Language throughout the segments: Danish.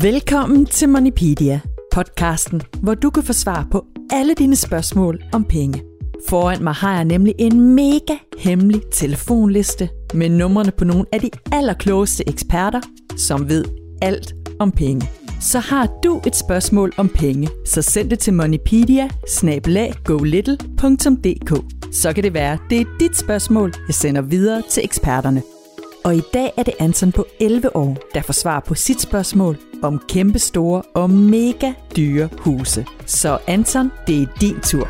Velkommen til Moneypedia, podcasten, hvor du kan få svar på alle dine spørgsmål om penge. Foran mig har jeg nemlig en mega hemmelig telefonliste med numrene på nogle af de allerklogeste eksperter, som ved alt om penge. Så har du et spørgsmål om penge, så send det til moneypedia Så kan det være, det er dit spørgsmål, jeg sender videre til eksperterne. Og i dag er det Anton på 11 år, der får svar på sit spørgsmål om kæmpe store og mega dyre huse. Så Anton, det er din tur.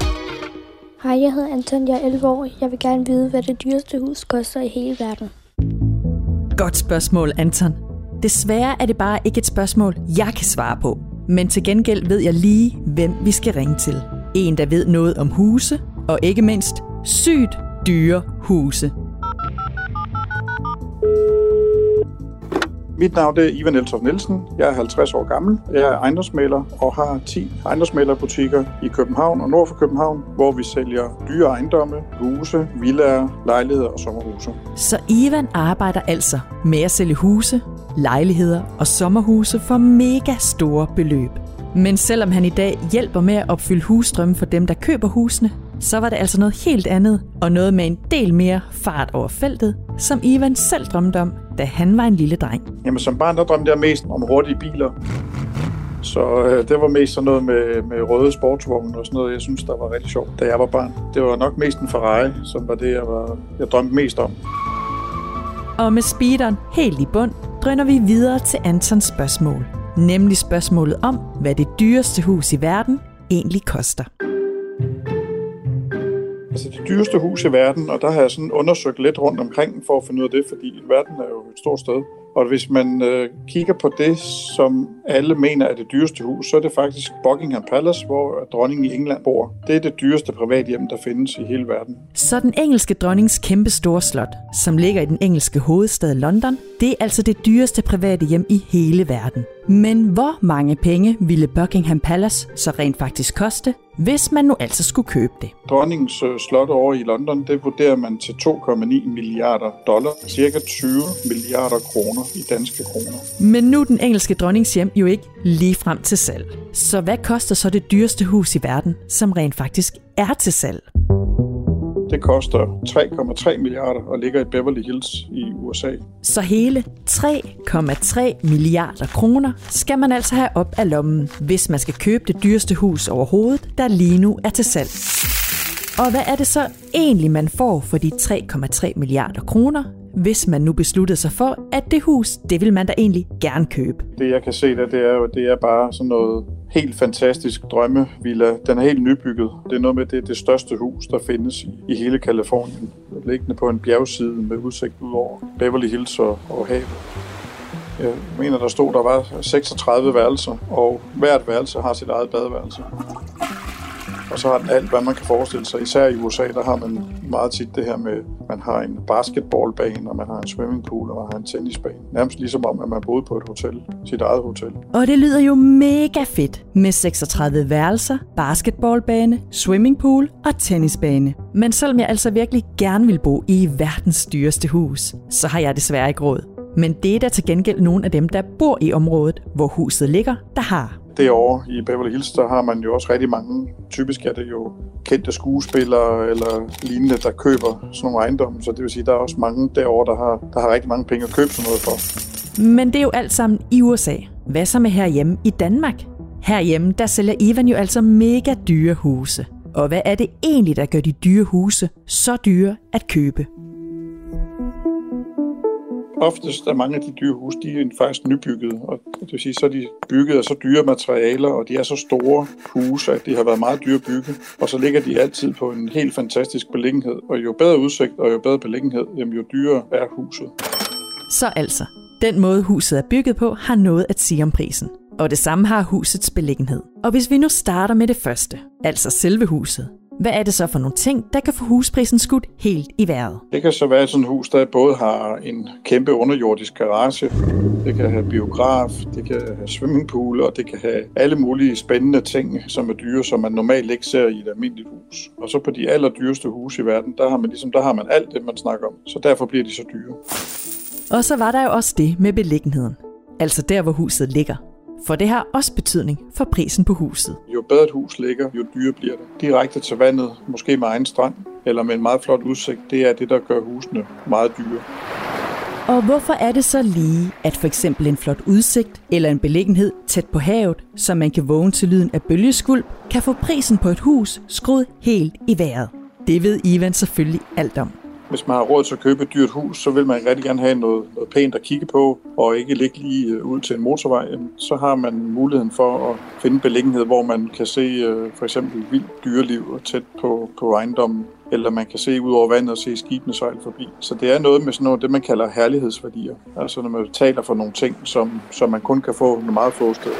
Hej, jeg hedder Anton, jeg er 11 år. Jeg vil gerne vide, hvad det dyreste hus koster i hele verden. Godt spørgsmål, Anton. Desværre er det bare ikke et spørgsmål, jeg kan svare på. Men til gengæld ved jeg lige, hvem vi skal ringe til. En, der ved noget om huse, og ikke mindst sygt dyre huse. Mit navn er Ivan Eltof Nielsen. Jeg er 50 år gammel. Jeg er ejendomsmaler og har 10 ejendomsmalerbutikker i København og nord for København, hvor vi sælger dyre ejendomme, huse, villaer, lejligheder og sommerhuse. Så Ivan arbejder altså med at sælge huse, lejligheder og sommerhuse for mega store beløb. Men selvom han i dag hjælper med at opfylde husstrømme for dem, der køber husene, så var det altså noget helt andet, og noget med en del mere fart over feltet, som Ivan selv drømte om, da han var en lille dreng. Jamen som barn, der drømte jeg mest om hurtige biler. Så øh, det var mest sådan noget med, med røde sportsvogne og sådan noget, jeg synes, der var rigtig sjovt, da jeg var barn. Det var nok mest en Ferrari, som var det, jeg, var, jeg drømte mest om. Og med speederen helt i bund, drøner vi videre til Antons spørgsmål. Nemlig spørgsmålet om, hvad det dyreste hus i verden egentlig koster. Altså det dyreste hus i verden, og der har jeg sådan undersøgt lidt rundt omkring for at finde ud af det, fordi verden er jo et stort sted. Og hvis man øh, kigger på det, som alle mener er det dyreste hus, så er det faktisk Buckingham Palace, hvor dronningen i England bor. Det er det dyreste privathjem, der findes i hele verden. Så den engelske dronnings kæmpe store slot, som ligger i den engelske hovedstad London, det er altså det dyreste private hjem i hele verden. Men hvor mange penge ville Buckingham Palace så rent faktisk koste, hvis man nu altså skulle købe det? Dronningens øh, slot over i London, det vurderer man til 2,9 milliarder dollar, cirka 20 milliarder kroner i danske kroner. Men nu er den engelske dronnings hjem jo ikke lige frem til salg. Så hvad koster så det dyreste hus i verden, som rent faktisk er til salg? Det koster 3,3 milliarder og ligger i Beverly Hills i USA. Så hele 3,3 milliarder kroner skal man altså have op af lommen, hvis man skal købe det dyreste hus overhovedet, der lige nu er til salg. Og hvad er det så egentlig, man får for de 3,3 milliarder kroner, hvis man nu besluttede sig for, at det hus, det vil man da egentlig gerne købe. Det jeg kan se der, det er jo, det er bare sådan noget helt fantastisk drømmevilla. Den er helt nybygget. Det er noget med, det er det største hus, der findes i, i hele Kalifornien. Liggende på en bjergside med udsigt ud over Beverly Hills og, og havet. Jeg mener, der stod, der var 36 værelser, og hvert værelse har sit eget badeværelse. Og så har den alt, hvad man kan forestille sig. Især i USA, der har man meget tit det her med, man har en basketballbane, og man har en swimmingpool, og man har en tennisbane. Nærmest ligesom om, at man boede på et hotel, sit eget hotel. Og det lyder jo mega fedt med 36 værelser, basketballbane, swimmingpool og tennisbane. Men selvom jeg altså virkelig gerne vil bo i verdens dyreste hus, så har jeg desværre ikke råd. Men det er der til gengæld nogle af dem, der bor i området, hvor huset ligger, der har derovre i Beverly Hills, der har man jo også rigtig mange, typisk er det jo kendte skuespillere eller lignende, der køber sådan nogle ejendomme. Så det vil sige, der er også mange derovre, der har, der har rigtig mange penge at købe sådan noget for. Men det er jo alt sammen i USA. Hvad så med herhjemme i Danmark? Herhjemme, der sælger Ivan jo altså mega dyre huse. Og hvad er det egentlig, der gør de dyre huse så dyre at købe? Oftest er mange af de dyre huse, de er faktisk nybygget, og det vil sige, så er de bygget af så dyre materialer, og de er så store huse, at de har været meget dyre at bygge, og så ligger de altid på en helt fantastisk beliggenhed, og jo bedre udsigt og jo bedre beliggenhed, jamen jo dyrere er huset. Så altså, den måde huset er bygget på, har noget at sige om prisen. Og det samme har husets beliggenhed. Og hvis vi nu starter med det første, altså selve huset, hvad er det så for nogle ting, der kan få husprisen skudt helt i vejret? Det kan så være sådan et hus, der både har en kæmpe underjordisk garage, det kan have biograf, det kan have swimmingpool, og det kan have alle mulige spændende ting, som er dyre, som man normalt ikke ser i et almindeligt hus. Og så på de allerdyreste huse i verden, der har man ligesom, der har man alt det, man snakker om. Så derfor bliver de så dyre. Og så var der jo også det med beliggenheden. Altså der, hvor huset ligger. For det har også betydning for prisen på huset. Jo bedre et hus ligger, jo dyrere bliver det. Direkte til vandet, måske med egen strand, eller med en meget flot udsigt, det er det, der gør husene meget dyre. Og hvorfor er det så lige, at for eksempel en flot udsigt eller en beliggenhed tæt på havet, så man kan vågne til lyden af bølgeskvulp, kan få prisen på et hus skruet helt i vejret? Det ved Ivan selvfølgelig alt om. Hvis man har råd til at købe et dyrt hus, så vil man rigtig gerne have noget, noget pænt at kigge på, og ikke ligge lige øh, ud til en motorvej. Så har man muligheden for at finde beliggenhed, hvor man kan se øh, for eksempel vildt dyreliv tæt på, på ejendommen eller man kan se ud over vandet og se skibene sejle forbi. Så det er noget med sådan noget, det, man kalder herlighedsværdier. Altså når man taler for nogle ting, som, som man kun kan få nogle meget få steder.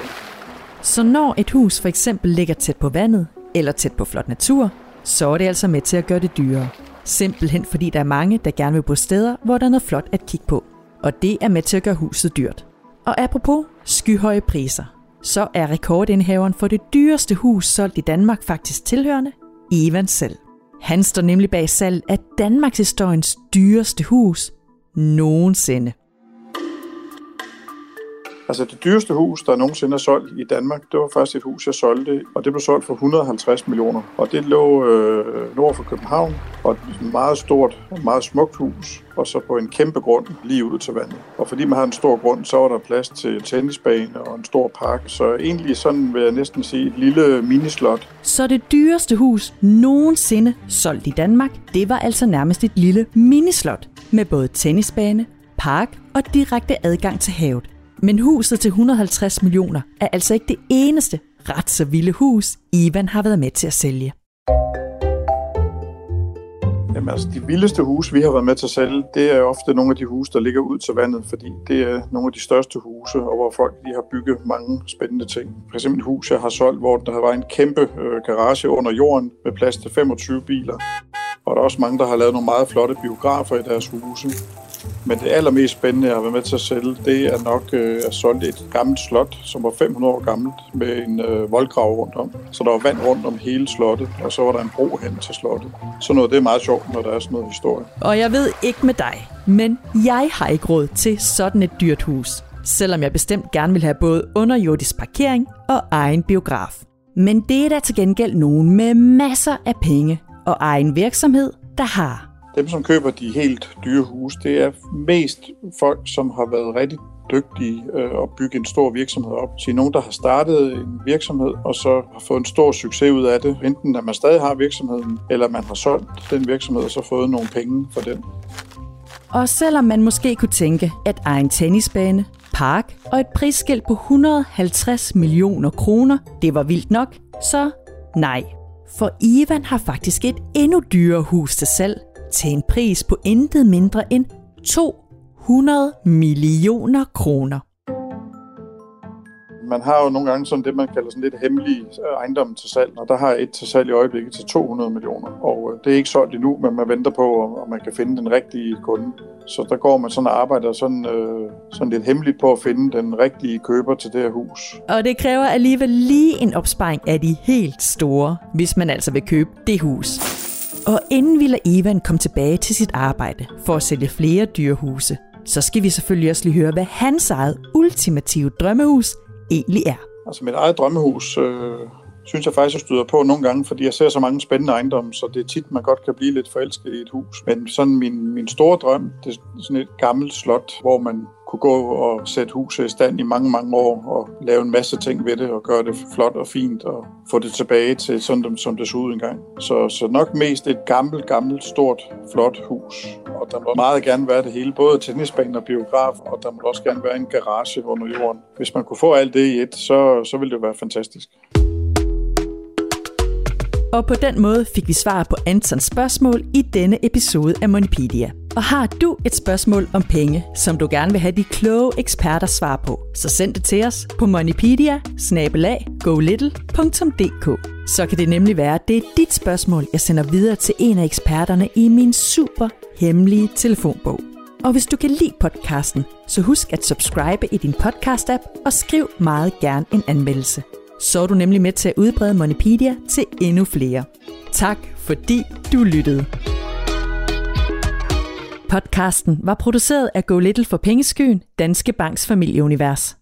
Så når et hus for eksempel ligger tæt på vandet, eller tæt på flot natur, så er det altså med til at gøre det dyrere. Simpelthen fordi der er mange, der gerne vil bo steder, hvor der er noget flot at kigge på. Og det er med til at gøre huset dyrt. Og apropos skyhøje priser, så er rekordindhaveren for det dyreste hus solgt i Danmark faktisk tilhørende Ivan selv. Han står nemlig bag salg af Danmarks historiens dyreste hus nogensinde. Altså det dyreste hus, der nogensinde er solgt i Danmark, det var faktisk et hus, jeg solgte, og det blev solgt for 150 millioner. Og det lå øh, nord for København, og et meget stort, meget smukt hus, og så på en kæmpe grund lige ud til vandet. Og fordi man har en stor grund, så var der plads til tennisbane og en stor park. Så egentlig sådan vil jeg næsten sige et lille minislot. Så det dyreste hus nogensinde solgt i Danmark, det var altså nærmest et lille minislot med både tennisbane, park og direkte adgang til havet. Men huset til 150 millioner er altså ikke det eneste ret så vilde hus, Ivan har været med til at sælge. Jamen altså, de vildeste huse, vi har været med til at sælge, det er ofte nogle af de huse, der ligger ud til vandet, fordi det er nogle af de største huse, og hvor folk de har bygget mange spændende ting. For eksempel et hus, jeg har solgt, hvor der var en kæmpe øh, garage under jorden med plads til 25 biler. Og der er også mange, der har lavet nogle meget flotte biografer i deres huse. Men det allermest spændende, jeg har været med til at sælge, det er nok øh, at solgte et gammelt slot, som var 500 år gammelt, med en øh, voldgrav rundt om. Så der var vand rundt om hele slottet, og så var der en bro hen til slottet. Så noget, det er meget sjovt, når der er sådan noget historie. Og jeg ved ikke med dig, men jeg har ikke råd til sådan et dyrt hus. Selvom jeg bestemt gerne vil have både underjordisk parkering og egen biograf. Men det er der til gengæld nogen med masser af penge og egen virksomhed, der har. Dem, som køber de helt dyre huse, det er mest folk, som har været rigtig dygtige øh, og bygge en stor virksomhed op. Så nogen, der har startet en virksomhed, og så har fået en stor succes ud af det. Enten at man stadig har virksomheden, eller man har solgt den virksomhed og så fået nogle penge for den. Og selvom man måske kunne tænke, at egen tennisbane, park og et prisskilt på 150 millioner kroner, det var vildt nok, så nej. For Ivan har faktisk et endnu dyrere hus til salg, til en pris på intet mindre end 200 millioner kroner. Man har jo nogle gange sådan det, man kalder sådan lidt hemmelige ejendomme til salg, og der har et til salg i øjeblikket til 200 millioner. Og øh, det er ikke solgt endnu, men man venter på, om man kan finde den rigtige kunde. Så der går man sådan og arbejder sådan, øh, sådan lidt hemmeligt på at finde den rigtige køber til det her hus. Og det kræver alligevel lige en opsparing af de helt store, hvis man altså vil købe det hus. Og inden Villa Ivan kom tilbage til sit arbejde for at sælge flere dyrehuse, så skal vi selvfølgelig også lige høre, hvad hans eget ultimative drømmehus egentlig er. Altså mit eget drømmehus øh, synes jeg faktisk, jeg støder på nogle gange, fordi jeg ser så mange spændende ejendomme, så det er tit, man godt kan blive lidt forelsket i et hus. Men sådan min, min store drøm, det er sådan et gammelt slot, hvor man kunne gå og sætte huset i stand i mange, mange år og lave en masse ting ved det og gøre det flot og fint og få det tilbage til sådan, som det så ud engang. Så, så nok mest et gammelt, gammelt, stort, flot hus. Og der må meget gerne være det hele, både tennisbane og biograf, og der må også gerne være en garage under jorden. Hvis man kunne få alt det i et, så, så ville det være fantastisk. Og på den måde fik vi svar på Antons spørgsmål i denne episode af Monipedia. Og har du et spørgsmål om penge, som du gerne vil have de kloge eksperter svar på, så send det til os på moneypedia Så kan det nemlig være, at det er dit spørgsmål, jeg sender videre til en af eksperterne i min super hemmelige telefonbog. Og hvis du kan lide podcasten, så husk at subscribe i din podcast-app og skriv meget gerne en anmeldelse så er du nemlig med til at udbrede Monipedia til endnu flere. Tak fordi du lyttede. Podcasten var produceret af Go Little for Pengeskyen, Danske Banks familieunivers.